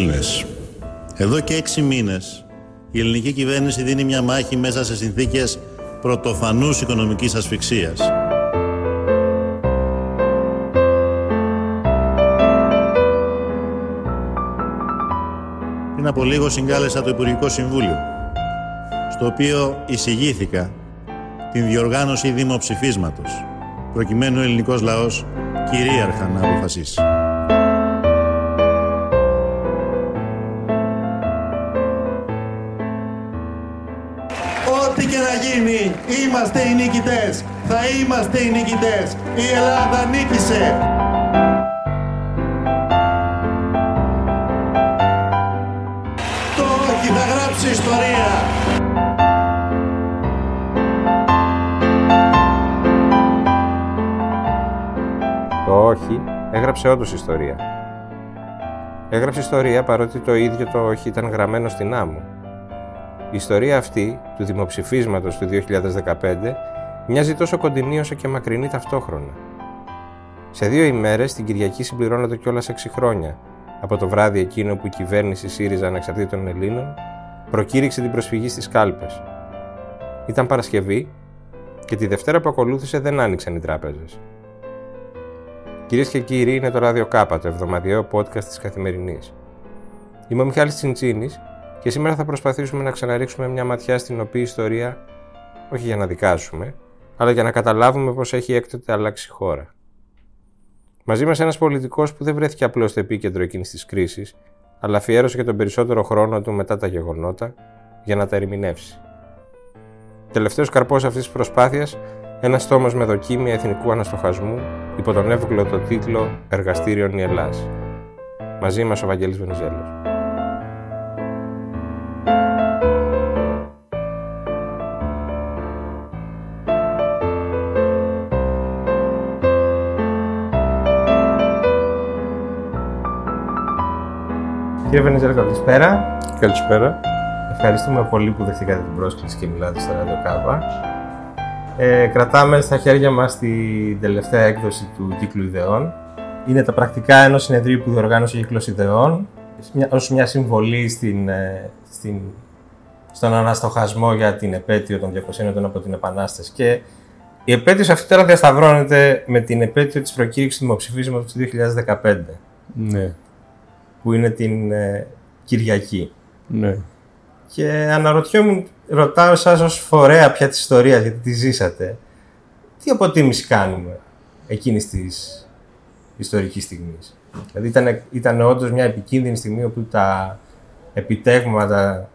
Ελληνίδες Έλληνες, εδώ και έξι μήνες η ελληνική κυβέρνηση δίνει μια μάχη μέσα σε συνθήκες πρωτοφανούς οικονομικής ασφυξίας. Πριν από λίγο συγκάλεσα το Υπουργικό Συμβούλιο, στο οποίο εισηγήθηκα την διοργάνωση δημοψηφίσματος, προκειμένου ο ελληνικός λαός κυρίαρχα να αποφασίσει. Είμαστε οι νικητές. Θα είμαστε οι νικητές. Η Ελλάδα νίκησε. Το όχι θα γράψει ιστορία. Το όχι έγραψε όντως ιστορία. Έγραψε ιστορία παρότι το ίδιο το όχι ήταν γραμμένο στην άμμο. Η ιστορία αυτή του δημοψηφίσματος του 2015 μοιάζει τόσο κοντινή όσο και μακρινή ταυτόχρονα. Σε δύο ημέρες, την Κυριακή συμπληρώνονται κιόλας 6 χρόνια από το βράδυ εκείνο που η κυβέρνηση ΣΥΡΙΖΑ Ανεξαρτήτων Ελλήνων προκήρυξε την προσφυγή στις κάλπες. Ήταν Παρασκευή και τη Δευτέρα που ακολούθησε δεν άνοιξαν οι τράπεζες. Κυρίες και κύριοι, είναι το Ράδιο Κάπα, το εβδομαδιαίο podcast της Καθημερινής. Είμαι ο Μιχάλης Τσιντσίνης και σήμερα θα προσπαθήσουμε να ξαναρίξουμε μια ματιά στην οποία ιστορία, όχι για να δικάσουμε, αλλά για να καταλάβουμε πώς έχει έκτοτε αλλάξει η χώρα. Μαζί μας ένας πολιτικός που δεν βρέθηκε απλώς στο επίκεντρο εκείνης της κρίσης, αλλά αφιέρωσε και τον περισσότερο χρόνο του μετά τα γεγονότα για να τα ερμηνεύσει. Τελευταίος καρπός αυτής της προσπάθειας, ένας τόμος με δοκίμια εθνικού αναστοχασμού υπό τον εύγλωτο τίτλο Εργαστήριον η Ελλάς. Μαζί μας ο Βαγγέλης Βενιζέλος. Κύριε Βενιζέλο, καλησπέρα. Καλησπέρα. Ευχαριστούμε πολύ που δεχτήκατε την πρόσκληση και μιλάτε στο Ράδιο Κάβα. Ε, κρατάμε στα χέρια μας την τελευταία έκδοση του κύκλου ιδεών. Είναι τα πρακτικά ενός συνεδρίου που διοργάνωσε ο κύκλος ιδεών μια, ως μια συμβολή στην, ε, στην, στον αναστοχασμό για την επέτειο των 200 ετών από την Επανάσταση. Και η επέτειος αυτή τώρα διασταυρώνεται με την επέτειο της προκήρυξης του δημοψηφίσματος του 2015. Ναι. Που είναι την ε, Κυριακή. Ναι. Και αναρωτιόμουν, ρωτάω εσά ως φορέα πια της ιστορίας, γιατί τη ζήσατε, τι αποτίμηση κάνουμε εκείνης της ιστορικής στιγμής; Δηλαδή ήταν, ήταν όντως μια επικίνδυνη στιγμή όπου τα επιτεύγματα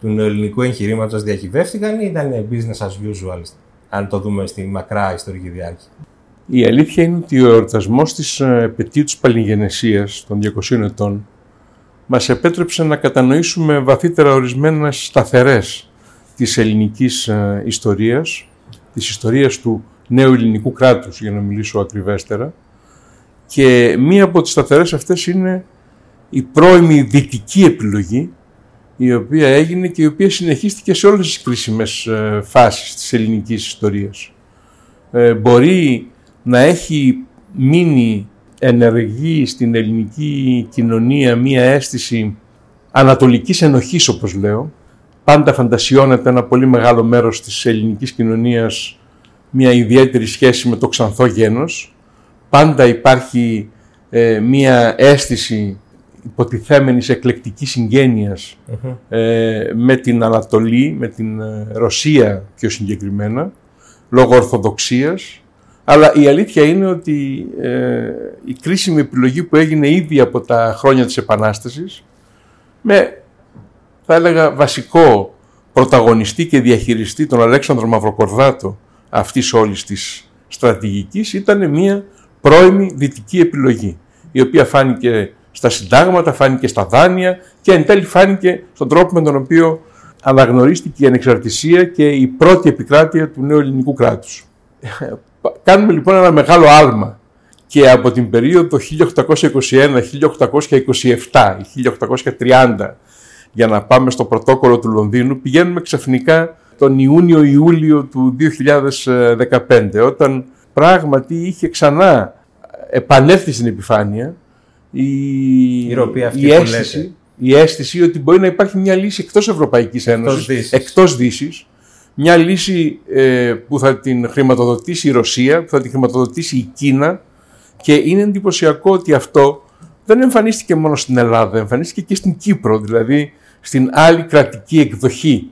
του νεοελληνικού εγχειρήματος διακυβεύτηκαν ή ήταν business as usual, αν το δούμε στη μακρά ιστορική διάρκεια; Η αλήθεια είναι ότι ο εορτασμός της επαιτίου της Παλιγενεσίας των 200 ετών μας επέτρεψε να κατανοήσουμε βαθύτερα ορισμένες σταθερές της ελληνικής ε, ιστορίας, της ιστορίας του νέου ελληνικού κράτους, για να μιλήσω ακριβέστερα. Και μία από τις σταθερές αυτές είναι η πρώιμη δυτική επιλογή, η οποία έγινε και η οποία συνεχίστηκε σε όλες τις κρίσιμες ε, φάσεις της ελληνικής ιστορίας. Ε, μπορεί να έχει μείνει ενεργεί στην ελληνική κοινωνία μία αίσθηση ανατολικής ενοχής όπως λέω. Πάντα φαντασιώνεται ένα πολύ μεγάλο μέρος της ελληνικής κοινωνίας μία ιδιαίτερη σχέση με το ξανθό γένος. Πάντα υπάρχει ε, μία αίσθηση υποτιθέμενης εκλεκτικής ε, με την Ανατολή, με την ε, Ρωσία πιο συγκεκριμένα, λόγω Ορθοδοξίας αλλά η αλήθεια είναι ότι ε, η κρίσιμη επιλογή που έγινε ήδη από τα χρόνια της Επανάστασης με, θα έλεγα, βασικό πρωταγωνιστή και διαχειριστή τον Αλέξανδρο Μαυροκορδάτο αυτής όλης της στρατηγικής ήταν μια πρώιμη δυτική επιλογή η οποία φάνηκε στα συντάγματα, φάνηκε στα δάνεια και εν τέλει φάνηκε στον τρόπο με τον οποίο αναγνωρίστηκε η ανεξαρτησία και η πρώτη επικράτεια του νέου ελληνικού κράτους. Κάνουμε λοιπόν ένα μεγάλο άλμα και από την περίοδο 1821-1827 ή 1830 για να πάμε στο πρωτόκολλο του Λονδίνου πηγαίνουμε ξαφνικά τον Ιούνιο-Ιούλιο του 2015 όταν πράγματι είχε ξανά επανέλθει στην επιφάνεια η, Η ροπή αυτή η που αίσθηση, λέτε. η αίσθηση ότι μπορεί να υπάρχει μια λύση εκτός Ευρωπαϊκής Ένωσης, Δύσης. εκτός Δύσης, μια λύση ε, που θα την χρηματοδοτήσει η Ρωσία, που θα την χρηματοδοτήσει η Κίνα και είναι εντυπωσιακό ότι αυτό δεν εμφανίστηκε μόνο στην Ελλάδα, εμφανίστηκε και στην Κύπρο, δηλαδή στην άλλη κρατική εκδοχή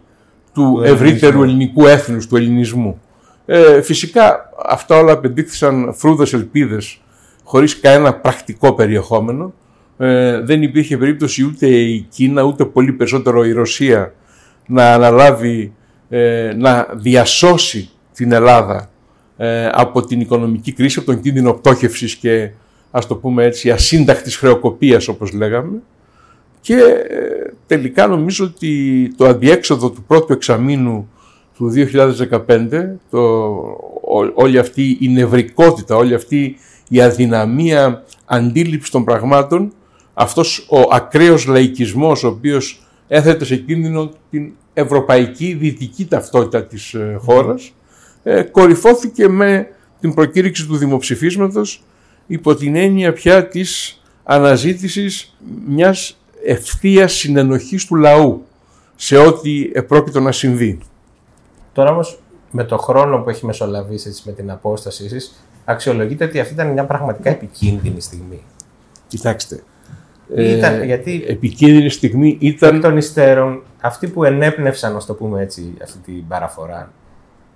του, Του ευρύτερου ελληνισμού. ελληνικού έθνους, του ελληνισμού. Ε, φυσικά αυτά όλα απεδείχθησαν φρούδες ελπίδες χωρίς κανένα πρακτικό περιεχόμενο. Ε, δεν υπήρχε περίπτωση ούτε η Κίνα ούτε πολύ περισσότερο η Ρωσία να αναλάβει, ε, να διασώσει την Ελλάδα ε, από την οικονομική κρίση, από τον κίνδυνο πτώχευσης και ας το πούμε έτσι ασύντακτης χρεοκοπίας όπως λέγαμε. Και ε, τελικά νομίζω ότι το αδιέξοδο του πρώτου εξαμήνου του 2015, το, ό- όλη αυτή η νευρικότητα, όλη αυτή η αδυναμία αντίληψης των πραγμάτων, αυτός ο ακραίος λαϊκισμός ο οποίος έθετε σε κίνδυνο την ευρωπαϊκή δυτική ταυτότητα της ε, χώρας, ε, κορυφώθηκε με την προκήρυξη του δημοψηφίσματος υπό την έννοια πια της αναζήτησης μιας ευθείας συνενοχής του λαού σε ό,τι επρόκειτο να συμβεί. Τώρα όμως με το χρόνο που έχει μεσολαβήσει έτσι, με την απόστασή σας, αξιολογείτε ότι αυτή ήταν μια πραγματικά επικίνδυνη στιγμή. Κοιτάξτε, Ήταν, ε, γιατί επικίνδυνη στιγμή εκ ήταν των υστέρων αυτοί που ενέπνευσαν, να το πούμε έτσι, αυτή την παραφορά,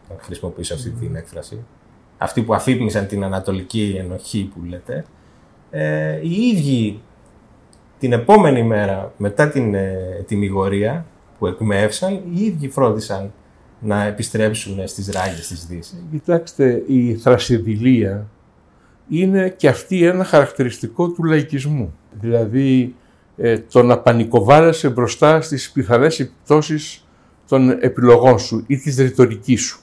να χρησιμοποιήσω αυτή την έκφραση, αυτοί που αφύπνισαν την ανατολική ενοχή που λέτε, ε, οι ίδιοι την επόμενη μέρα μετά την ε, τιμιγορία που εκμεύσαν, οι ίδιοι φρόντισαν να επιστρέψουν στις ράγες της Δύσης. Κοιτάξτε, η θρασιδηλία είναι και αυτή ένα χαρακτηριστικό του λαϊκισμού. Δηλαδή, ε, το να πανικοβάλλεσαι μπροστά στις πιθανές επιπτώσεις των επιλογών σου ή της ρητορικής σου.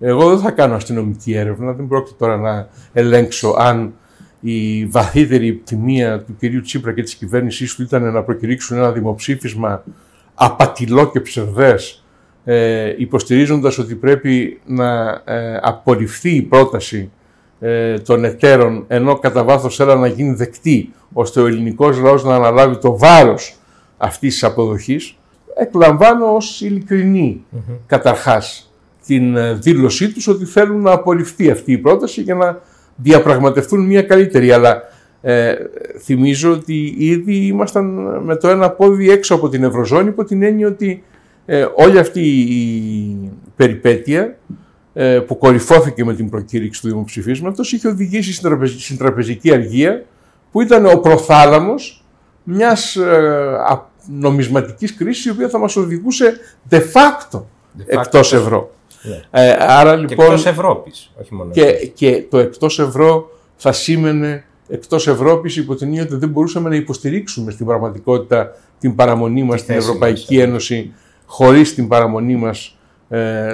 Εγώ δεν θα κάνω αστυνομική έρευνα, δεν πρόκειται τώρα να ελέγξω αν η βαθύτερη εκτιμία του κυρίου Τσίπρα και της κυβέρνησής του ήταν να προκηρύξουν ένα δημοψήφισμα απατηλό και ψευδές ε, υποστηρίζοντας ότι πρέπει να ε, απορριφθεί η πρόταση ε, των εταίρων ενώ κατά βάθος έλα να γίνει δεκτή ώστε ο ελληνικός λαός να αναλάβει το βάρος αυτής της αποδοχής εκλαμβάνω ως ειλικρινή καταρχάς την ε, δήλωσή τους ότι θέλουν να απορριφθεί αυτή η πρόταση για να διαπραγματευτούν μια καλύτερη. Αλλά ε, θυμίζω ότι ήδη ήμασταν με το ένα πόδι έξω από την Ευρωζώνη υπό την έννοια ότι ε, όλη αυτή η περιπέτεια ε, που κορυφώθηκε με την προκήρυξη του δημοψηφίσματος είχε οδηγήσει στην, τραπεζ- στην τραπεζική αργία που ήταν ο προθάλαμος μιας ε, α- νομισματικής κρίσης η οποία θα μας οδηγούσε de facto, εκτός ευρώ. Ναι. Ε, άρα Και λοιπόν εκτός Ευρώπης, όχι μόνο και, και το εκτός ευρώ θα σήμαινε εκτός Ευρώπης υπό την έννοια ότι δεν μπορούσαμε να υποστηρίξουμε στην πραγματικότητα την παραμονή μας στην θέση Ευρωπαϊκή μας, Ένωση χωρίς την παραμονή μας ε,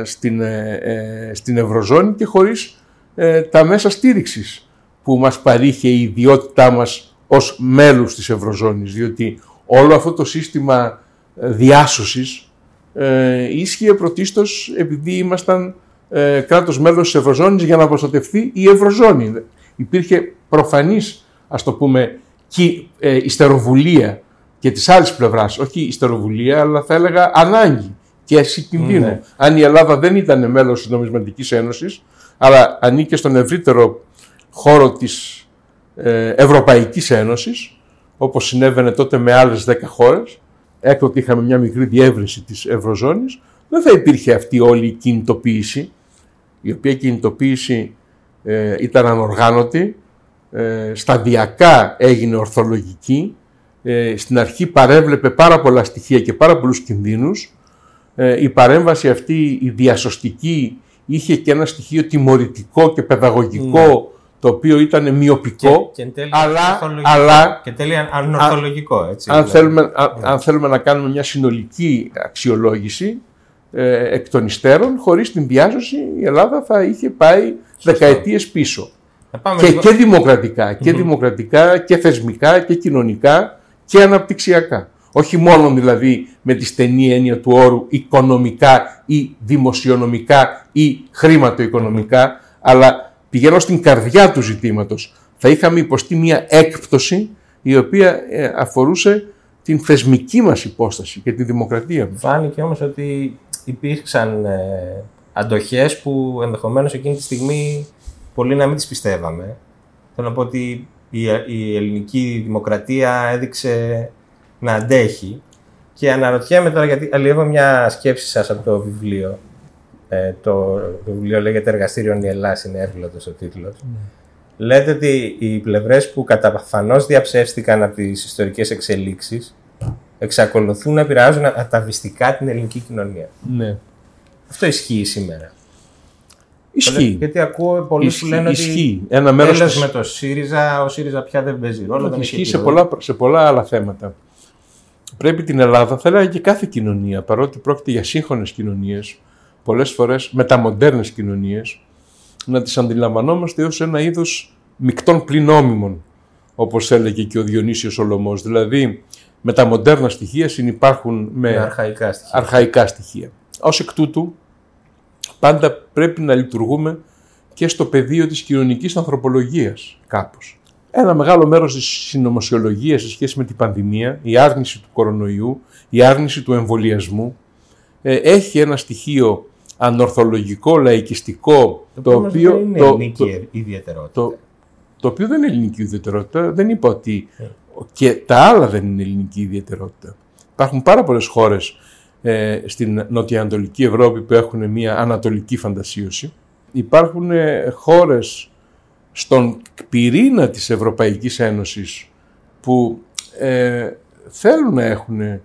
στην, ε, ε, στην Ευρωζώνη και χωρίς ε, τα μέσα στήριξης που μας παρήχε η ιδιότητά μας ως μέλους της Ευρωζώνης. Διότι όλο αυτό το σύστημα ε, διάσωσης ε, ίσχυε πρωτίστως επειδή ήμασταν ε, κράτος μέλος της Ευρωζώνης για να προστατευτεί η Ευρωζώνη. Υπήρχε προφανής, ας το πούμε, κι, ε, ιστεροβουλία και της άλλης πλευράς, όχι ιστεροβουλία, αλλά θα έλεγα ανάγκη και αίσθηση κινδύνου. Ναι. Αν η Ελλάδα δεν ήταν μέλος της Νομισματικής Ένωσης, αλλά ανήκε στον ευρύτερο χώρο της ε, Ευρωπαϊκής Ένωσης, όπως συνέβαινε τότε με άλλες 10 χώρες, έκτοτε είχαμε μια μικρή διεύρυνση της Ευρωζώνης, δεν θα υπήρχε αυτή όλη η κινητοποίηση, η οποία κινητοποίηση ε, ήταν ανοργάνωτη, ε, σταδιακά έγινε ορθολογική, ε, στην αρχή παρέβλεπε πάρα πολλά στοιχεία και πάρα πολλούς κινδύνους. Ε, η παρέμβαση αυτή, η διασωστική, είχε και ένα στοιχείο τιμωρητικό και παιδαγωγικό, το οποίο ήταν μειοπικό, Και, και εν τέλει αλλά- ανορθολογικό. αλλά- και εν τέλει αν- ανορθολογικό, έτσι. αν, δηλαδή. θέλουμε, αν, αν θέλουμε να κάνουμε μια συνολική αξιολόγηση ε, εκ των υστέρων, χωρίς την διάσωση η Ελλάδα θα είχε πάει δεκαετίες πίσω. Να πάμε Και, λίγο- και δημοκρατικά, και δημοκρατικά και θεσμικά και κοινωνικά και αναπτυξιακά. Όχι μόνο δηλαδή με τη στενή έννοια του όρου οικονομικά ή δημοσιονομικά ή χρηματοοικονομικά, αλλά πηγαίνω στην καρδιά του ζητήματος. Θα είχαμε υποστεί μια έκπτωση η οποία ε, αφορούσε την θεσμική μας υπόσταση και τη δημοκρατία μας. Φάνηκε όμως ότι υπήρξαν ε, αντοχές που ενδεχομένως εκείνη τη στιγμή πολλοί να μην τις πιστεύαμε. Θέλω να πω ότι η, η ελληνική δημοκρατία έδειξε να αντέχει και αναρωτιέμαι τώρα γιατί αλλιεύω μια σκέψη σας από το βιβλίο. Ε, το, το βιβλίο λέγεται «Εργαστήριο η Ελλάς», είναι εύγλωτος ο τίτλος. Ναι. Λέτε ότι οι πλευρές που καταφανώς διαψεύστηκαν από τις ιστορικές εξελίξεις εξακολουθούν να επηρεάζουν αταβιστικά την ελληνική κοινωνία. Ναι. Αυτό ισχύει σήμερα. Ισχύει. Γιατί ακούω πολλοί που λένε ισχύει. ότι Ένα μέρος με το ΣΥΡΙΖΑ, ο ΣΥΡΙΖΑ πια δεν παίζει ρόλο. Δεν ισχύει σε πολλά, σε πολλά άλλα θέματα. Πρέπει την Ελλάδα, θα έλεγα και κάθε κοινωνία, παρότι πρόκειται για σύγχρονες κοινωνίες, πολλές φορές μεταμοντέρνες κοινωνίες, να τις αντιλαμβανόμαστε ως ένα είδος μεικτών πληνόμιμων, όπως έλεγε και ο Διονύσιος Ολομός. Δηλαδή, με τα μοντέρνα στοιχεία συνυπάρχουν με, αρχαϊκά στοιχεία. αρχαϊκά στοιχεία. Ως εκ τούτου, πάντα πρέπει να λειτουργούμε και στο πεδίο της κοινωνικής ανθρωπολογίας κάπως. Ένα μεγάλο μέρος της συνωμοσιολογίας σε σχέση με την πανδημία, η άρνηση του κορονοϊού, η άρνηση του εμβολιασμού, ε, έχει ένα στοιχείο ανορθολογικό, λαϊκιστικό, το, το οποίο... Δεν είναι το, ελληνική ιδιαιτερότητα. Το, το οποίο δεν είναι ελληνική ιδιαιτερότητα. Δεν είπα ότι ε. και τα άλλα δεν είναι ελληνική ιδιαιτερότητα. Υπάρχουν πάρα πολλές χώρες ε, στην νοτιοανατολική Ευρώπη που έχουν μια ανατολική φαντασίωση. Υπάρχουν ε, χώρες στον πυρήνα της Ευρωπαϊκής Ένωσης που ε, θέλουν να έχουν ε,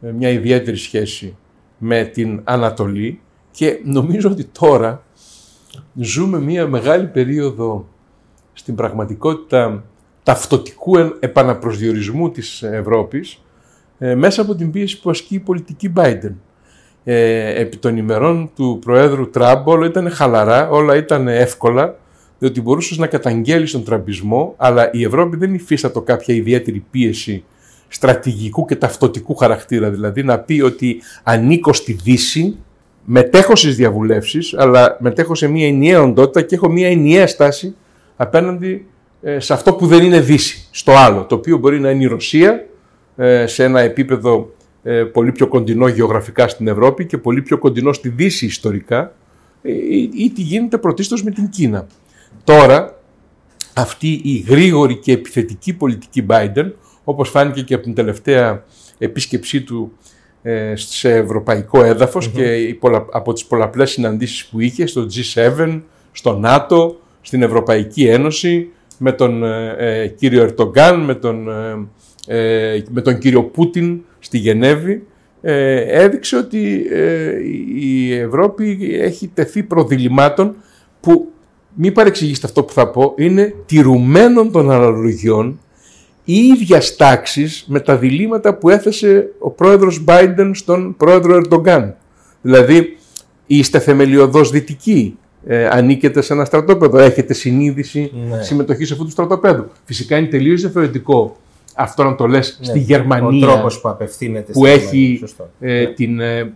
μια ιδιαίτερη σχέση με την Ανατολή και νομίζω ότι τώρα ζούμε μια μεγάλη περίοδο στην πραγματικότητα ταυτοτικού επαναπροσδιορισμού της Ευρώπης ε, μέσα από την πίεση που ασκεί η πολιτική Biden. Ε, επί των ημερών του Προέδρου Τραμπ όλα ήταν χαλαρά, όλα ήταν εύκολα, διότι μπορούσες να καταγγέλεις τον τραμπισμό, αλλά η Ευρώπη δεν υφίστατο κάποια ιδιαίτερη πίεση στρατηγικού και ταυτοτικού χαρακτήρα. Δηλαδή να πει ότι ανήκω στη Δύση, μετέχω στις διαβουλεύσεις, αλλά μετέχω σε μια ενιαία οντότητα και έχω μια ενιαία στάση απέναντι ε, σε αυτό που δεν είναι Δύση, στο άλλο, το οποίο μπορεί να είναι η Ρωσία, ε, σε ένα επίπεδο ε, πολύ πιο κοντινό γεωγραφικά στην Ευρώπη και πολύ πιο κοντινό στη Δύση ιστορικά ε, ή τι γίνεται πρωτίστως με την Κίνα. Τώρα αυτή η γρήγορη και επιθετική πολιτική Biden όπως φάνηκε και από την τελευταία επίσκεψή του σε ευρωπαϊκό και από τις πολλαπλές συναντήσεις που είχε στο G7, στο ΝΑΤΟ, στην Ευρωπαϊκή Ένωση, με τον κύριο Ερτογκάν, με τον ε, με τον κύριο Πούτιν στη Γενέβη ε, έδειξε ότι ε, η Ευρώπη έχει τεθεί προδιλημάτων που μην παρεξηγήσετε αυτό που θα πω είναι τηρουμένων των αναλογιών η ίδια τάξη με τα διλήμματα που έθεσε ο πρόεδρος Biden στον πρόεδρο Ερντογκάν. Δηλαδή, είστε θεμελιωδώς δυτικοί, ε, ανήκετε σε ένα στρατόπεδο, έχετε συνείδηση ναι. συμμετοχή σε αυτού του στρατοπέδου. Φυσικά είναι τελείως διαφορετικό αυτό να το λες ναι, στη Γερμανία ο τρόπος που, απευθύνεται που έχει ε, την ε,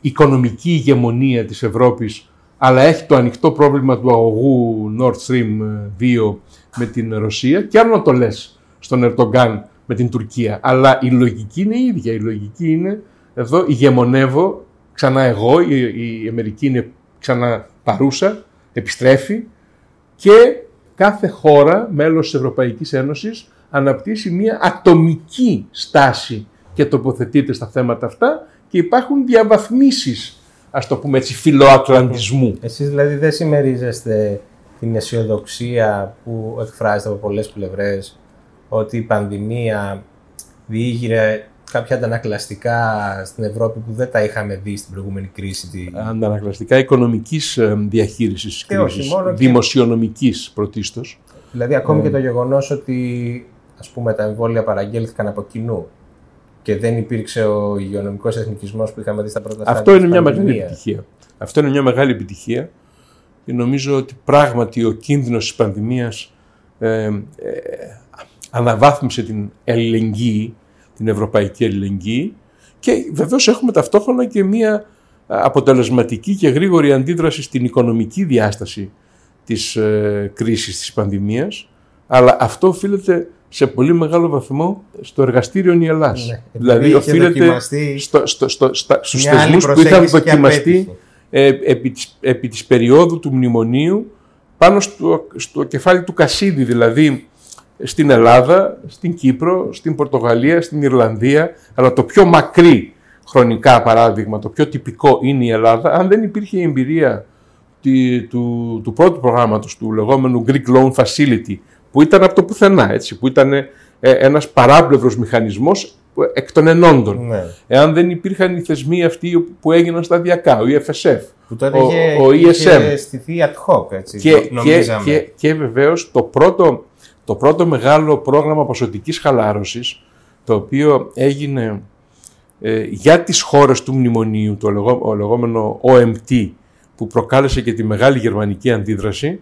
οικονομική ηγεμονία της Ευρώπης αλλά έχει το ανοιχτό πρόβλημα του αγωγού Nord Stream 2 με την Ρωσία και άλλο να το λες στον Ερτογκάν με την Τουρκία. Αλλά η λογική είναι η ίδια. Η λογική είναι εδώ ηγεμονεύω ξανά εγώ, η, η Αμερική είναι ξανά παρούσα, επιστρέφει και κάθε χώρα μέλος της Ευρωπαϊκής Ένωσης αναπτύσσει μια ατομική στάση και τοποθετείται στα θέματα αυτά και υπάρχουν διαβαθμίσεις, ας το πούμε έτσι, φιλοατλαντισμού. Εσείς δηλαδή δεν συμμερίζεστε την αισιοδοξία που εκφράζεται από πολλές πλευρές ότι η πανδημία διήγηρε κάποια αντανακλαστικά στην Ευρώπη που δεν τα είχαμε δει στην προηγούμενη κρίση. Αντανακλαστικά οικονομικής ε, διαχείρισης της κρίσης, δημοσιονομικής πρωτίστως. Δηλαδή ακόμη ε. και το γεγονός ότι ας πούμε, τα εμβόλια παραγγέλθηκαν από κοινού και δεν υπήρξε ο υγειονομικός εθνικισμός που είχαμε δει στα πρώτα στάδια. Αυτό είναι μια μεγάλη επιτυχία. Αυτό είναι μια μεγάλη επιτυχία και νομίζω ότι πράγματι ο κίνδυνος της πανδημίας ε, ε, αναβάθμισε την ελληνική, την ευρωπαϊκή ελληνική και βεβαίως έχουμε ταυτόχρονα και μια αποτελεσματική και γρήγορη αντίδραση στην οικονομική διάσταση της ε, κρίσης της πανδημίας αλλά αυτό οφείλεται σε πολύ μεγάλο βαθμό στο εργαστήριο Νιελάς. Ναι, δηλαδή είχε οφείλεται δοκιμαστεί στο, στο, στο, στα, στους μια άλλη θεσμούς που προσέγγιση είχαν και δοκιμαστεί απέτυχε. ε, επί, της, επί της περίοδου του μνημονίου πάνω στο, στο κεφάλι του Κασίδη, δηλαδή στην Ελλάδα, στην Κύπρο, στην Πορτογαλία, στην Ιρλανδία, αλλά το πιο μακρύ χρονικά παράδειγμα, το πιο τυπικό είναι η Ελλάδα, αν δεν υπήρχε η εμπειρία τη- του, του πρώτου προγράμματος, του λεγόμενου Greek Loan Facility, που ήταν από το πουθενά, έτσι, που ήταν ε, ένας παράπλευρος μηχανισμός ε, εκ των ενόντων. Ναι. Εάν δεν υπήρχαν οι θεσμοί αυτοί που έγιναν σταδιακά, ο EFSF, Που τότε ο, είχε, ο είχε ESM, στηθεί ad hoc, έτσι, και, νο- και, νομίζαμε. και, και βεβαίως το πρώτο, το πρώτο μεγάλο πρόγραμμα ποσοτικής χαλάρωσης το οποίο έγινε ε, για τις χώρες του μνημονίου, το λεγό, ο λεγόμενο OMT που προκάλεσε και τη μεγάλη γερμανική αντίδραση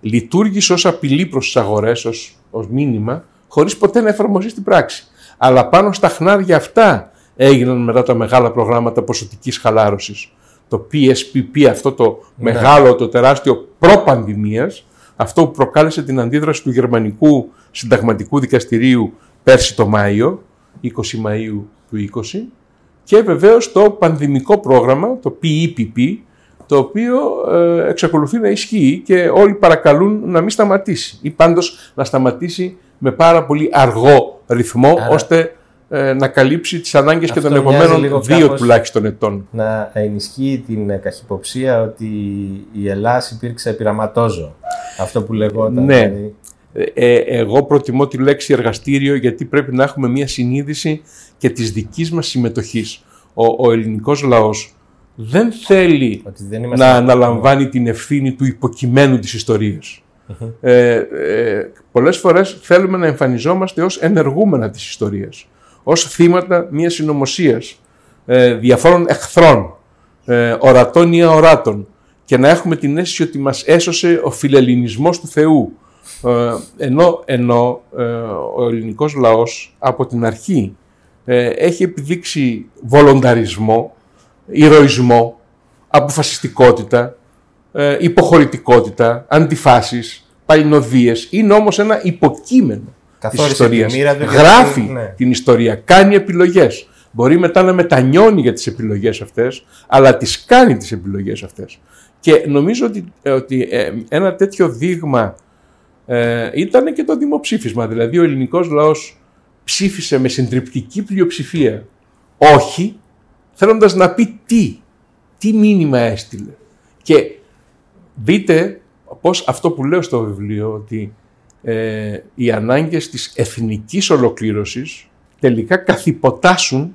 λειτουργήσε ως απειλή προς τις αγορές, ως, ως μήνυμα χωρίς ποτέ να εφαρμοστείς στην πράξη. Αλλά πάνω στα χνάρια αυτά έγιναν μετά τα μεγάλα προγράμματα ποσοτικής χαλάρωσης. Το PSPP, αυτό το Ναι. μεγάλο, το τεράστιο προ-πανδημίας, αυτό που προκάλεσε την αντίδραση του Γερμανικού Συνταγματικού Δικαστηρίου πέρσι το Μάιο, 20 Μαΐου του 20, και βεβαίως το πανδημικό πρόγραμμα, το PEPP, το οποίο ε, εξακολουθεί να ισχύει και όλοι παρακαλούν να μην σταματήσει ή πάντως να σταματήσει με πάρα πολύ αργό ρυθμό Άρα- ώστε ε, να καλύψει τις ανάγκες και Αυτό των μοιάζει επόμενων λίγο δύο κάπως- τουλάχιστον ετών. να ενισχύει την ε, καχυποψία ότι η Ελλάς υπήρξε πειραματόζω. Αυτό που λεγόταν. Ναι. δηλαδή. Ε, ε, εγώ προτιμώ τη λέξη εργαστήριο γιατί πρέπει να έχουμε μια συνείδηση και της δικής μας συμμετοχής. Ο, ο ελληνικός λαός δεν θέλει Ότι δεν είμαστε... να αναλαμβάνει την ευθύνη του υποκειμένου της ιστορίας. Ε, ε, πολλές φορές θέλουμε να εμφανιζόμαστε ως ενεργούμενα της ιστορίας, ως θύματα μιας συνωμοσίας, ε, διαφόρων εχθρών, ε, ορατών ή αοράτων και να έχουμε την αίσθηση ότι μας έσωσε ο φιλελληνισμός του Θεού. Ε, ενώ ενώ ε, ο ελληνικός λαός από την αρχή ε, έχει επιδείξει βολονταρισμό, ηρωισμό, αποφασιστικότητα, ε, υποχωρητικότητα, αντιφάσεις, παλινοδίες. Είναι όμως ένα υποκείμενο Καθόρισε της ιστορίας. τη μοίρα του και Γράφει την- ναι. την ιστορία, κάνει επιλογές. Μπορεί μετά να μετανιώνει για τις επιλογές αυτές, αλλά τις κάνει τις επιλογές αυτές. Και νομίζω ότι, ε, ότι ε, ένα τέτοιο δείγμα ε, ήταν και το δημοψήφισμα. Δηλαδή ο ελληνικός λαός ψήφισε με συντριπτική πλειοψηφία όχι, θέλοντας να πει τι, τι μήνυμα έστειλε. Και δείτε πώς αυτό που λέω στο βιβλίο, ότι ε, οι ανάγκες της εθνικής ολοκλήρωσης τελικά καθυποτάσουν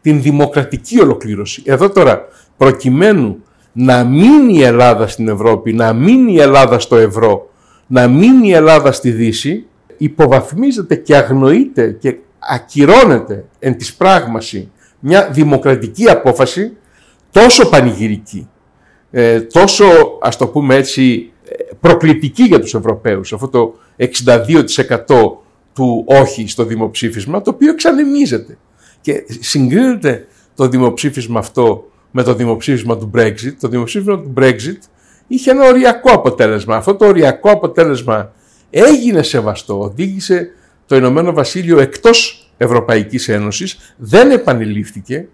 την δημοκρατική ολοκλήρωση. Εδώ τώρα, προκειμένου να μείνει η Ελλάδα στην Ευρώπη, να μείνει η Ελλάδα στο ευρώ, να μείνει η Ελλάδα στη Δύση, υποβαθμίζεται και αγνοείται και ακυρώνεται εν της πράγμαση μια δημοκρατική απόφαση τόσο πανηγυρική, ε, τόσο ας το πούμε έτσι ε, προκλητική για τους Ευρωπαίους, αυτό το 62% του όχι στο δημοψήφισμα, το οποίο εξανεμίζεται. Και συγκρίνεται το δημοψήφισμα αυτό με το δημοψήφισμα του Brexit. Το δημοψήφισμα του Brexit είχε ένα οριακό αποτέλεσμα. Αυτό το οριακό αποτέλεσμα έγινε σεβαστό, οδήγησε το Ηνωμένο Βασίλειο εκτός Ευρωπαϊκής Ένωσης, δεν επανελήφθηκε,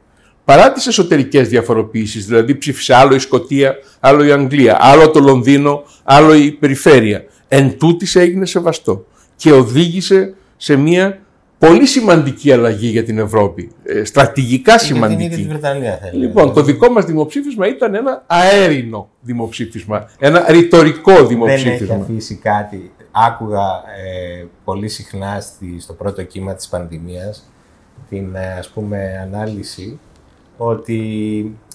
παρά τις εσωτερικές διαφοροποιήσεις, δηλαδή ψήφισε άλλο η Σκοτία, άλλο η Αγγλία, άλλο το Λονδίνο, άλλο η περιφέρεια. Εν τούτης έγινε σεβαστό και οδήγησε σε μια πολύ σημαντική αλλαγή για την Ευρώπη, ε, στρατηγικά Για την ίδια τη σημαντική. Βρετανία θέλει. Λοιπόν, το δικό μας δημοψήφισμα ήταν ένα αέρινο δημοψήφισμα, ένα ρητορικό δεν έχει δημοψήφισμα. αφήσει κάτι. Άκουγα ε, πολύ συχνά στη, στο πρώτο κύμα της πανδημίας την ε, ας πούμε ανάλυση ότι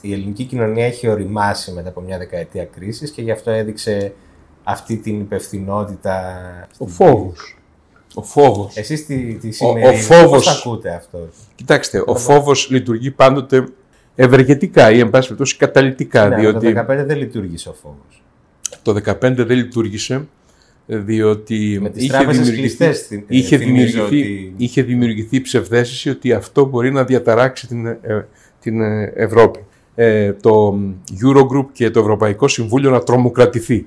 η ελληνική κοινωνία έχει οριμάσει μετά από μια δεκαετία κρίσης και γι' αυτό έδειξε αυτή την υπευθυνότητα. Ο φόβος. Ο φόβος. Εσείς τη, τη Ο- σημερινή, ο φόβος- πώς ακούτε αυτό; Κοιτάξτε, ο φόβος λειτουργεί πάντοτε ευεργετικά ή εν πάση περιπτώσει καταλυτικά, Ναι, αλλά διότι το 2015 δεν λειτουργήσε ο φόβος. το 2015 δεν λειτουργήσε, ε, διότι Με τις είχε τράπεζες δημιουργηθεί, κλειστές, θυ- ε, είχε, θυμίζω δημιουργηθεί, ότι- είχε δημιουργηθεί ψευδέστηση ότι αυτό μπορεί να διαταράξει την, ε, την ε, Ευρώπη. Ε, το Eurogroup και το Ευρωπαϊκό Συμβούλιο να τρομοκρατηθεί.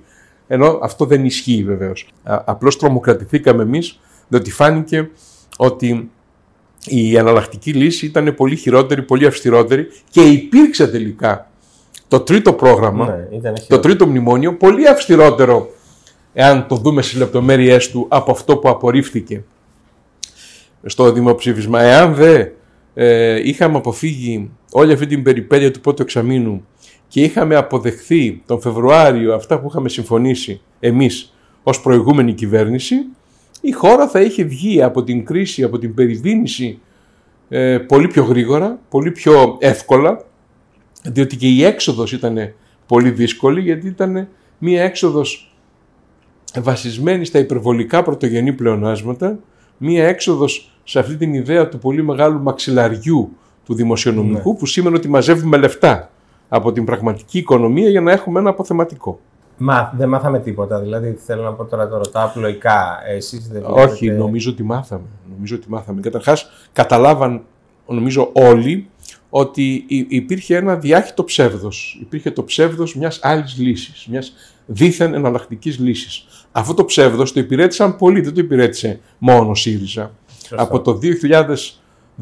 Ενώ αυτό δεν ισχύει βεβαίως. Α, απλώς τρομοκρατηθήκαμε εμείς διότι φάνηκε ότι η αναλλακτική λύση ήταν πολύ χειρότερη, πολύ αυστηρότερη και υπήρξε τελικά το τρίτο πρόγραμμα, Ναι, το τρίτο μνημόνιο, πολύ αυστηρότερο εάν το δούμε στις λεπτομέρειές του από αυτό που απορρίφθηκε στο δημοψήφισμα. Εάν δε ε, είχαμε αποφύγει όλη αυτή την περιπέτεια του πρώτου εξαμήνου και είχαμε αποδεχθεί τον Φεβρουάριο αυτά που είχαμε συμφωνήσει εμείς ως προηγούμενη κυβέρνηση, η χώρα θα είχε βγει από την κρίση, από την περιδίνηση ε, πολύ πιο γρήγορα, πολύ πιο εύκολα, διότι και η έξοδος ήταν πολύ δύσκολη, γιατί ήταν μία έξοδος βασισμένη στα υπερβολικά πρωτογενή πλεονάσματα, μία έξοδος σε αυτή την ιδέα του πολύ μεγάλου μαξιλαριού του δημοσιονομικού, που σήμαινε ότι μαζεύουμε λεφτά από την πραγματική οικονομία για να έχουμε ένα αποθεματικό. Μα δεν μάθαμε τίποτα. Δηλαδή, θέλω να πω τώρα το ρωτάω απλοϊκά. Εσείς δεν Όχι, βλέπετε- νομίζω ότι μάθαμε. Νομίζω ότι μάθαμε. Καταρχάς, καταλάβαν, νομίζω όλοι, ότι υ- υπήρχε ένα διάχυτο ψεύδος. Υπήρχε το ψεύδος μιας άλλης λύσης, μιας δίθεν εναλλακτικής λύσης. Αυτό το ψεύδος το υπηρέτησαν πολλοί, δεν το υπηρέτησε μόνο ο ΣΥΡΙΖΑ. Από το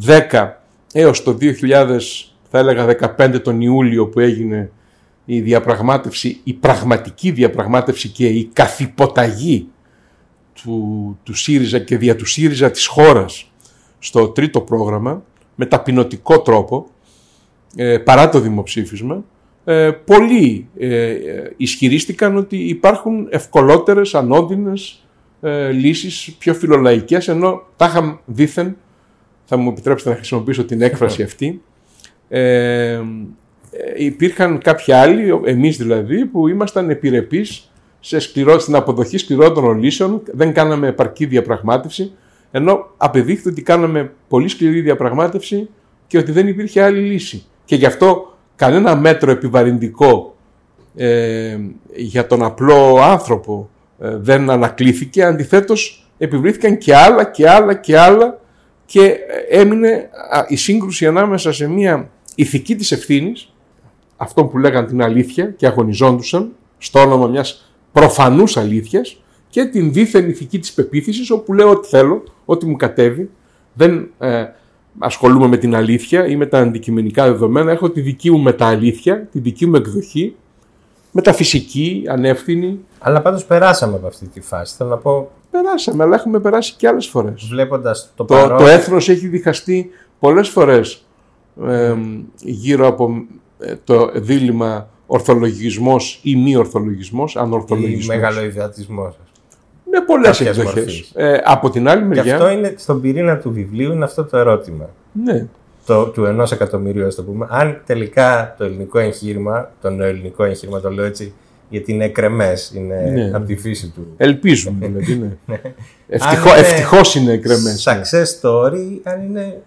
2010 έως το 2000, θα έλεγα 15 τον Ιούλιο που έγινε η διαπραγμάτευση, η πραγματική διαπραγμάτευση και η καθυποταγή του, του ΣΥΡΙΖΑ και δια του ΣΥΡΙΖΑ της χώρας στο τρίτο πρόγραμμα με ταπεινωτικό τρόπο ε, παρά το δημοψήφισμα ε, πολλοί ε, ε, ισχυρίστηκαν ότι υπάρχουν ευκολότερες, ανώδυνες ε, λύσεις πιο φιλολαϊκές ενώ τα είχαν δήθεν θα μου επιτρέψετε να χρησιμοποιήσω την έκφραση αυτή ε, ε, υπήρχαν κάποιοι άλλοι, εμείς δηλαδή, που ήμασταν επιρρεπείς σε σκληρό, στην αποδοχή σκληρότερων λύσεων, δεν κάναμε επαρκή διαπραγμάτευση, ενώ απεδείχθη ότι κάναμε πολύ σκληρή διαπραγμάτευση και ότι δεν υπήρχε άλλη λύση. Και γι' αυτό κανένα μέτρο επιβαρυντικό ε, για τον απλό άνθρωπο ε, δεν ανακλήθηκε, αντιθέτως επιβλήθηκαν και άλλα και άλλα και άλλα και έμεινε α, η σύγκρουση ανάμεσα σε μια ηθική της ευθύνης, αυτό που λέγαν την αλήθεια και αγωνιζόντουσαν στο όνομα μιας προφανούς αλήθειας και την δίθεν ηθική της πεποίθησης όπου λέω ό,τι θέλω, ό,τι μου κατέβει, δεν ε, ασχολούμαι με την αλήθεια ή με τα αντικειμενικά δεδομένα, έχω τη δική μου μετααλήθεια, τη δική μου εκδοχή, μεταφυσική, ανεύθυνη. Αλλά πάντως περάσαμε από αυτή τη φάση. Θέλω να πω, Περάσαμε, αλλά έχουμε περάσει και άλλες φορές. βλέποντας το, Το, παρόν... το έθνος έχει διχαστεί πολλές φορές ε, γύρω από ε, το δίλημα ορθολογισμός ή μη ορθολογισμός, ή ανορθολογισμός. Μεγαλοειδιατισμός. Με πολλές κάποιας εκδοχές. μορφής. Ε, από την άλλη Και μεριά, αυτό είναι στον πυρήνα του βιβλίου, είναι αυτό το ερώτημα. ναι, Το, του ενός εκατομμυρίου, ας το πούμε. Αν τελικά το ελληνικό εγχείρημα, το νεοελληνικό εγχείρημα, το λέω έτσι, γιατί είναι κρεμέ, είναι Ναι. από τη φύση του. ελπίζουμε δηλαδή. Ναι. Ευτυχώ, Αν είναι ευτυχώς είναι κρεμές. ναι. Success story, αν είναι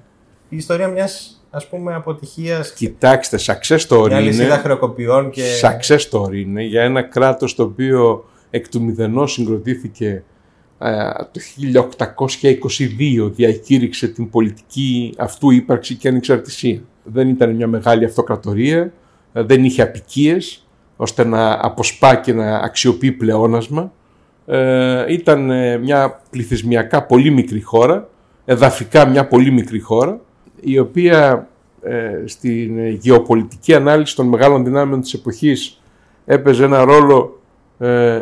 η ιστορία μιας ας πούμε αποτυχίας Κοιτάξτε, success story μια λυσίδα είναι, χρεοκοπιών και success story είναι για ένα κράτος το οποίο εκ του μηδενός συγκροτήθηκε ε, το 1822 διακήρυξε την πολιτική αυτού ύπαρξη και ανεξαρτησία. Δεν ήταν μια μεγάλη αυτοκρατορία, ε, δεν είχε απικίες ώστε να αποσπά και να αξιοποιεί πλεόνασμα. Ε, ήταν ε, μια πληθυσμιακά πολύ μικρή χώρα, εδαφικά μια πολύ μικρή χώρα, η οποία ε, στην ε, γεωπολιτική ανάλυση των μεγάλων δυνάμεων της εποχής έπαιζε ένα ρόλο ε,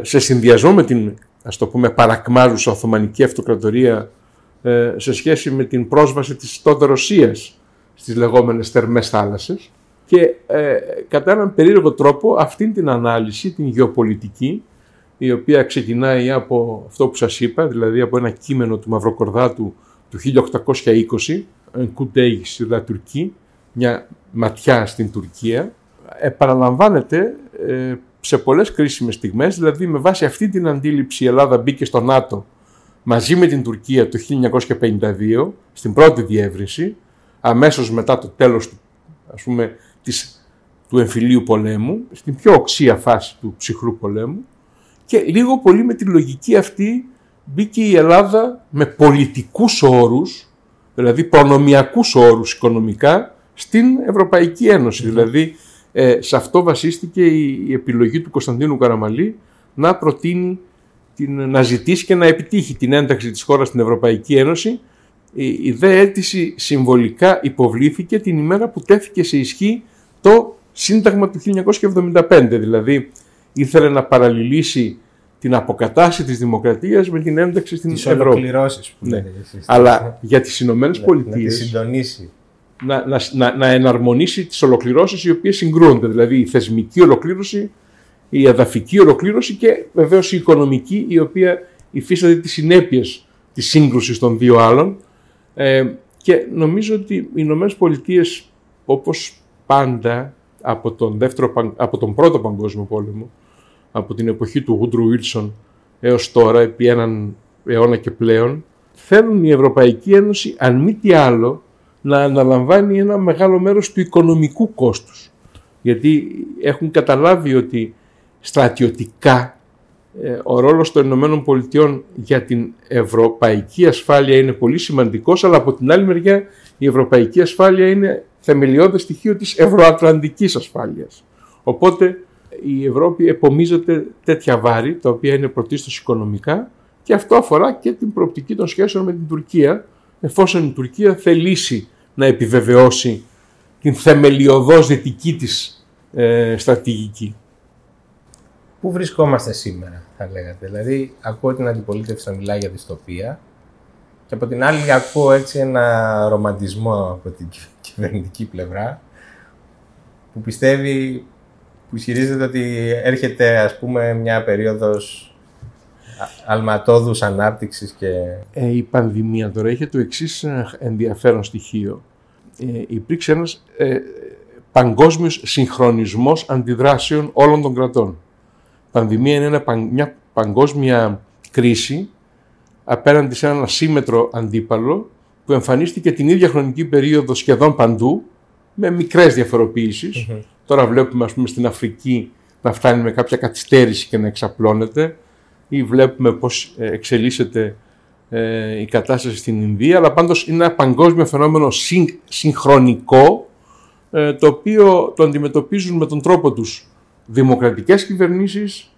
σε συνδυασμό με την ας το πούμε παρακμάζουσα Οθωμανική Αυτοκρατορία ε, σε σχέση με την πρόσβαση της τότε Ρωσίας στις λεγόμενες θερμές θάλασσες και ε, κατά έναν περίεργο τρόπο αυτήν την ανάλυση, την γεωπολιτική η οποία ξεκινάει από αυτό που σας είπα, δηλαδή από ένα κείμενο του Μαυροκορδάτου του 1820, un coup d'œil sur la Turquie, μια ματιά στην Τουρκία, επαναλαμβάνεται ε, σε πολλές κρίσιμες στιγμές, δηλαδή με βάση αυτή την αντίληψη η Ελλάδα μπήκε στο ΝΑΤΟ μαζί με την Τουρκία το 1952, στην πρώτη διεύρυνση, αμέσως μετά το τέλος του, ας πούμε, της, του εμφυλίου πολέμου, στην πιο οξία φάση του ψυχρού πολέμου και λίγο πολύ με τη λογική αυτή μπήκε η Ελλάδα με πολιτικούς όρους, δηλαδή προνομιακούς όρους οικονομικά, στην Ευρωπαϊκή Ένωση. Δηλαδή, ε, σε αυτό βασίστηκε η, η επιλογή του Κωνσταντίνου Καραμαλή να προτείνει την, να ζητήσει και να επιτύχει την ένταξη της χώρας στην Ευρωπαϊκή Ένωση. Η, η δε αίτηση συμβολικά υποβλήθηκε την ημέρα που τέθηκε σε ισχύ το Σύνταγμα του 1975, δηλαδή ήθελε να παραλληλήσει την αποκατάσταση της δημοκρατίας με την ένταξη στην Τις Ευρώπη. ολοκληρώσεις που Ναι. λέτε εσείς. Αλλά για τις Ηνωμένες να, να Πολιτείες τις συντονίσει. Να, να, να, να εναρμονίσει τις ολοκληρώσεις οι οποίες συγκρούονται. Δηλαδή η θεσμική ολοκλήρωση, η εδαφική ολοκλήρωση και βεβαίως η οικονομική η οποία υφίσταται τις συνέπειες της σύγκρουσης των δύο άλλων. Ε, και νομίζω ότι οι Ηνωμένες Πολιτείες, όπως πάντα από τον, δεύτερο, παν- από τον πρώτο παγκόσμιο πόλεμο, από την εποχή του Woodrow Wilson έως τώρα, επί έναν αιώνα και πλέον, θέλουν η Ευρωπαϊκή Ένωση, αν μη τι άλλο, να αναλαμβάνει ένα μεγάλο μέρος του οικονομικού κόστους. Γιατί έχουν καταλάβει ότι στρατιωτικά ε, ο ρόλος των Ηνωμένων Πολιτειών για την ευρωπαϊκή ασφάλεια είναι πολύ σημαντικός, αλλά από την άλλη μεριά η ευρωπαϊκή ασφάλεια είναι θεμελιώδες στοιχείο της ευρωατλαντικής ασφάλειας. Οπότε η Ευρώπη επομίζεται τέτοια βάρη, τα οποία είναι πρωτίστως οικονομικά και αυτό αφορά και την προοπτική των σχέσεων με την Τουρκία, εφόσον η Τουρκία θελήσει να επιβεβαιώσει την θεμελιωδώς δυτική της ε, στρατηγική. Πού βρισκόμαστε σήμερα, θα λέγατε; Δηλαδή, ακούω την αντιπολίτευση να μιλάει για δυστοπία και από την άλλη ακούω έτσι ένα ρομαντισμό από την κυ- κυβερνητική πλευρά που πιστεύει, που ισχυρίζεται ότι έρχεται ας πούμε μια περίοδος α- αλματώδους ανάπτυξης και Ε, η πανδημία τώρα είχε το εξής ενδιαφέρον στοιχείο. Ε, υπήρξε ένας ε, παγκόσμιος συγχρονισμός αντιδράσεων όλων των κρατών. Η πανδημία είναι ένα, παν- μια παγκόσμια κρίση απέναντι σε έναν ασύμετρο αντίπαλο που εμφανίστηκε την ίδια χρονική περίοδο σχεδόν παντού με μικρές διαφοροποιήσεις. Τώρα βλέπουμε ας πούμε στην Αφρική να φτάνει με κάποια καθυστέρηση και να εξαπλώνεται ή βλέπουμε πώς ε, εξελίσσεται ε, η κατάσταση στην Ινδία, αλλά πάντως είναι ένα παγκόσμιο φαινόμενο συν- συγχρονικό, ε, το οποίο το αντιμετωπίζουν με τον τρόπο τους δημοκρατικές κυβερνήσεις,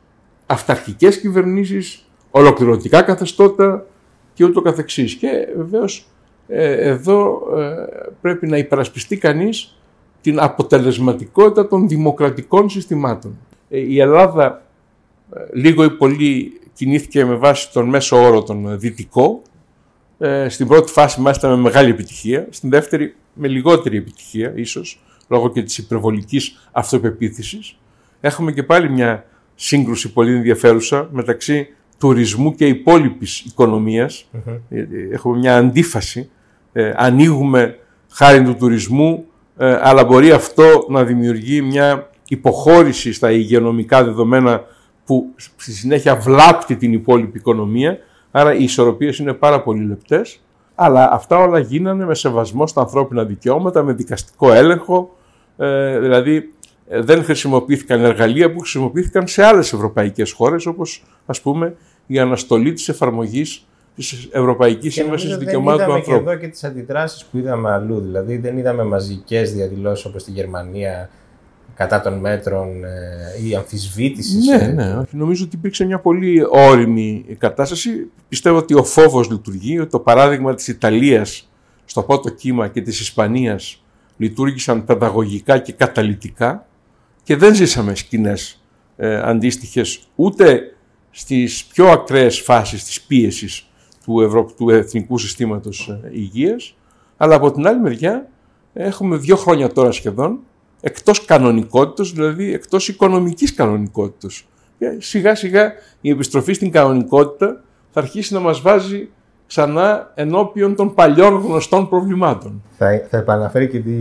αυταρχικές κυβερνήσεις, ολοκληρωτικά καθεστώτα και ούτω καθεξής. Και βεβαίως ε, εδώ ε, πρέπει να υπερασπιστεί κανείς την αποτελεσματικότητα των δημοκρατικών συστημάτων. Ε, η Ελλάδα ε, λίγο ή πολύ κινήθηκε με βάση τον μέσο όρο τον ε, δυτικό. Ε, στην πρώτη φάση μάλιστα με μεγάλη επιτυχία, στην δεύτερη με λιγότερη επιτυχία ίσως, λόγω και της υπερβολικής αυτοπεποίθησης. Έχουμε και πάλι μια σύγκρουση πολύ ενδιαφέρουσα μεταξύ τουρισμού και υπόλοιπης οικονομίας. Ε, ε, Έχουμε μια αντίφαση. Ε, ανοίγουμε χάρη του τουρισμού, ε, αλλά μπορεί αυτό να δημιουργεί μια υποχώρηση στα υγειονομικά δεδομένα που στη συνέχεια βλάπτει την υπόλοιπη οικονομία. Άρα οι ισορροπίες είναι πάρα πολύ λεπτές. Αλλά αυτά όλα γίνανε με σεβασμό στα ανθρώπινα δικαιώματα, με δικαστικό έλεγχο. Ε, δηλαδή ε, δεν χρησιμοποιήθηκαν εργαλεία που χρησιμοποιήθηκαν σε άλλες ευρωπαϊκές χώρες, όπως ας πούμε η αναστολή της εφαρμογής της Ευρωπαϊκής Και Σύμβασης νομίζω Δικαιωμάτων του δεν είδαμε και Ανθρώπου. εδώ και τις αντιδράσεις που είδαμε αλλού. Δηλαδή δεν είδαμε μαζικές διαδηλώσεις όπως στη Γερμανία κατά των μέτρων ε, ή αμφισβήτησης. Ναι, ναι. όχι. Νομίζω ότι υπήρξε μια πολύ όρημη κατάσταση. Πιστεύω ότι ο φόβος λειτουργεί, ότι το παράδειγμα της Ιταλίας στο πρώτο κύμα και της Ισπανίας λειτουργήσαν παιδαγωγικά και καταλυτικά και δεν ζήσαμε σκηνές ε, αντίστοιχες ούτε στις πιο ακραίες φάσεις της πίεσης του, Ευρω... του εθνικού συστήματος ε, υγείας, αλλά από την άλλη μεριά έχουμε δύο χρόνια τώρα σχεδόν εκτός κανονικότητας, δηλαδή εκτός οικονομικής κανονικότητας. Και σιγά σιγά η επιστροφή στην κανονικότητα θα αρχίσει να μας βάζει ξανά ενώπιον των παλιών γνωστών προβλημάτων. Θα, θα επαναφέρει και τη,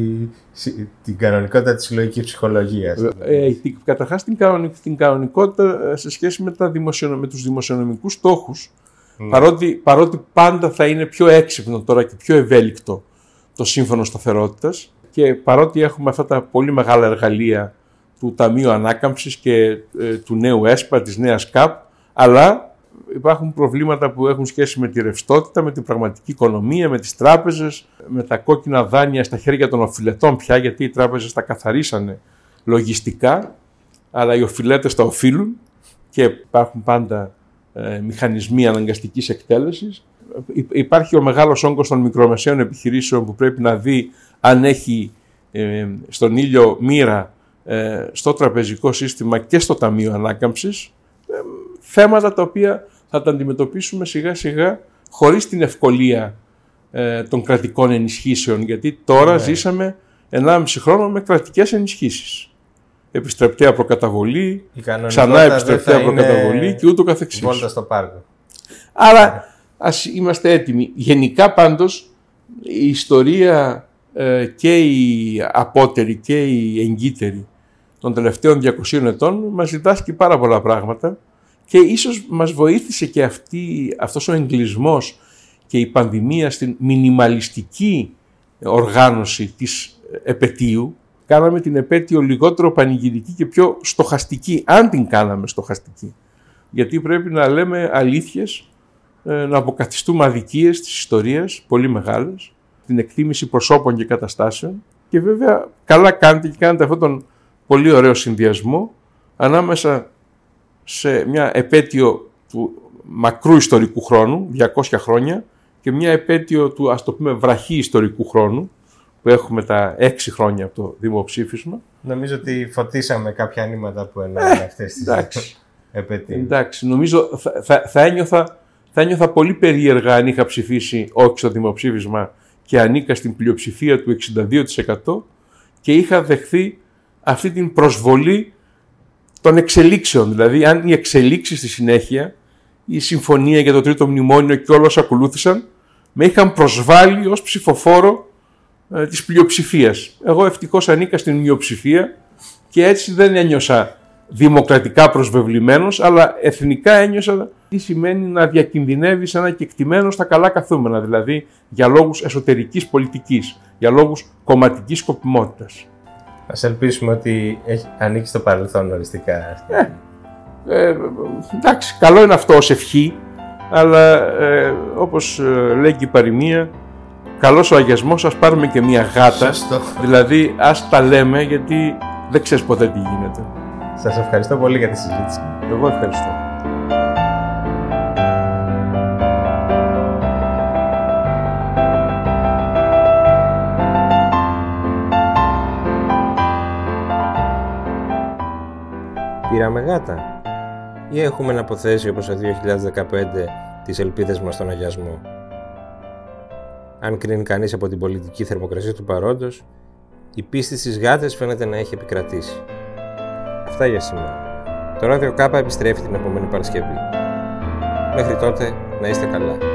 την κανονικότητα της συλλογικής ψυχολογίας. Ε, την- καταρχάς την, κανονικ- την κανονικότητα ε, σε σχέση με, τα δημοσιονο, με τους δημοσιονομικούς στόχους, παρότι, παρότι πάντα θα είναι πιο έξυπνο τώρα και πιο ευέλικτο το σύμφωνο σταθερότητας και παρότι έχουμε αυτά τα πολύ μεγάλα εργαλεία του Ταμείου Ανάκαμψης και ε, του νέου ΕΣΠΑ, της νέας ΚΑΠ, αλλά υπάρχουν προβλήματα που έχουν σχέση με τη ρευστότητα, με την πραγματική οικονομία, με τις τράπεζες, με τα κόκκινα δάνεια στα χέρια των οφειλετών πια, γιατί οι τράπεζες τα καθαρίσανε λογιστικά, αλλά οι οφειλέτες τα οφείλουν και υπάρχουν πάντα ε, μηχανισμοί αναγκαστικής εκτέλεσης. Υπάρχει ο μεγάλος όγκος των μικρομεσαίων επιχειρήσεων που πρέπει να δει αν έχει ε, στον ήλιο μοίρα ε, στο τραπεζικό σύστημα και στο Ταμείο Ανάκαμψης. θέματα τα οποία θα τα αντιμετωπίσουμε σιγά σιγά χωρίς την ευκολία των κρατικών ενισχύσεων γιατί τώρα ναι. ζήσαμε 1,5 χρόνο με κρατικές ενισχύσεις επιστρεπτέα προκαταβολή, ξανά επιστρεπτέα προκαταβολή και ούτω καθεξής. Βόλτας στο πάρκο. Άρα ας είμαστε έτοιμοι. Γενικά πάντως η ιστορία ε, και η απότερη και η εγκύτερη των τελευταίων 200 ετών μας διδάσκει πάρα πολλά πράγματα και ίσως μας βοήθησε και αυτή, αυτός ο εγκλισμός και η πανδημία στην μινιμαλιστική οργάνωση της επαιτίου κάναμε την επέτειο λιγότερο πανηγυρική και πιο στοχαστική, αν την κάναμε στοχαστική. Γιατί πρέπει να λέμε αλήθειες, ε, να αποκαθιστούμε αδικίες της ιστορίας, πολύ μεγάλες, την εκτίμηση προσώπων και καταστάσεων και βέβαια καλά κάνετε και κάνετε αυτόν τον πολύ ωραίο συνδυασμό ανάμεσα σε μια επέτειο του μακρού ιστορικού χρόνου, 200 χρόνια, και μια επέτειο του ας το πούμε βραχή ιστορικού χρόνου, που έχουμε τα έξι χρόνια από το δημοψήφισμα. Νομίζω ότι φωτίσαμε κάποια ανήματα που εννοούν ε, αυτές τις εντάξει. επαιτίες. Εντάξει, νομίζω θα, θα, θα, ένιωθα, θα ένιωθα πολύ περίεργα αν είχα ψηφίσει όχι στο δημοψήφισμα και ανήκα στην πλειοψηφία του 62% και είχα δεχθεί αυτή την προσβολή των εξελίξεων. Δηλαδή, αν οι εξελίξεις στη συνέχεια, η συμφωνία για το τρίτο μνημόνιο και όλα όσα ακολούθησαν, με είχαν προσβάλει ως ψηφοφόρο ε, της πλειοψηφίας. Εγώ ευτυχώς ανήκα στην μειοψηφία και έτσι δεν ένιωσα δημοκρατικά προσβεβλημένος, αλλά εθνικά ένιωσα τι σημαίνει να διακινδυνεύεις ένα κεκτημένο στα καλά καθούμενα, δηλαδή για λόγους εσωτερικής πολιτικής, για λόγους κομματικής σκοπιμότητας. Ας ελπίσουμε ότι έχει ανήκει στο παρελθόν οριστικά. Ε, ε, εντάξει, καλό είναι αυτό ως ευχή, αλλά ε, όπως ε, λέει και η παροιμία, Καλός ο αγιασμός, ας πάρουμε και μια γάτα. Δηλαδή, ας τα λέμε, γιατί δεν ξέρεις ποτέ τι γίνεται. Σας ευχαριστώ πολύ για τη συζήτηση. Εγώ ευχαριστώ. Πήραμε γάτα ή έχουμε να αποθέσει όπως το 2015 τις ελπίδες μας στον αγιασμό αν κρίνει κανείς από την πολιτική θερμοκρασία του παρόντος, η πίστη στις γάτες φαίνεται να έχει επικρατήσει. Αυτά για σήμερα. Το ράδιο Κάπα επιστρέφει την επόμενη Παρασκευή. Μέχρι τότε να είστε καλά.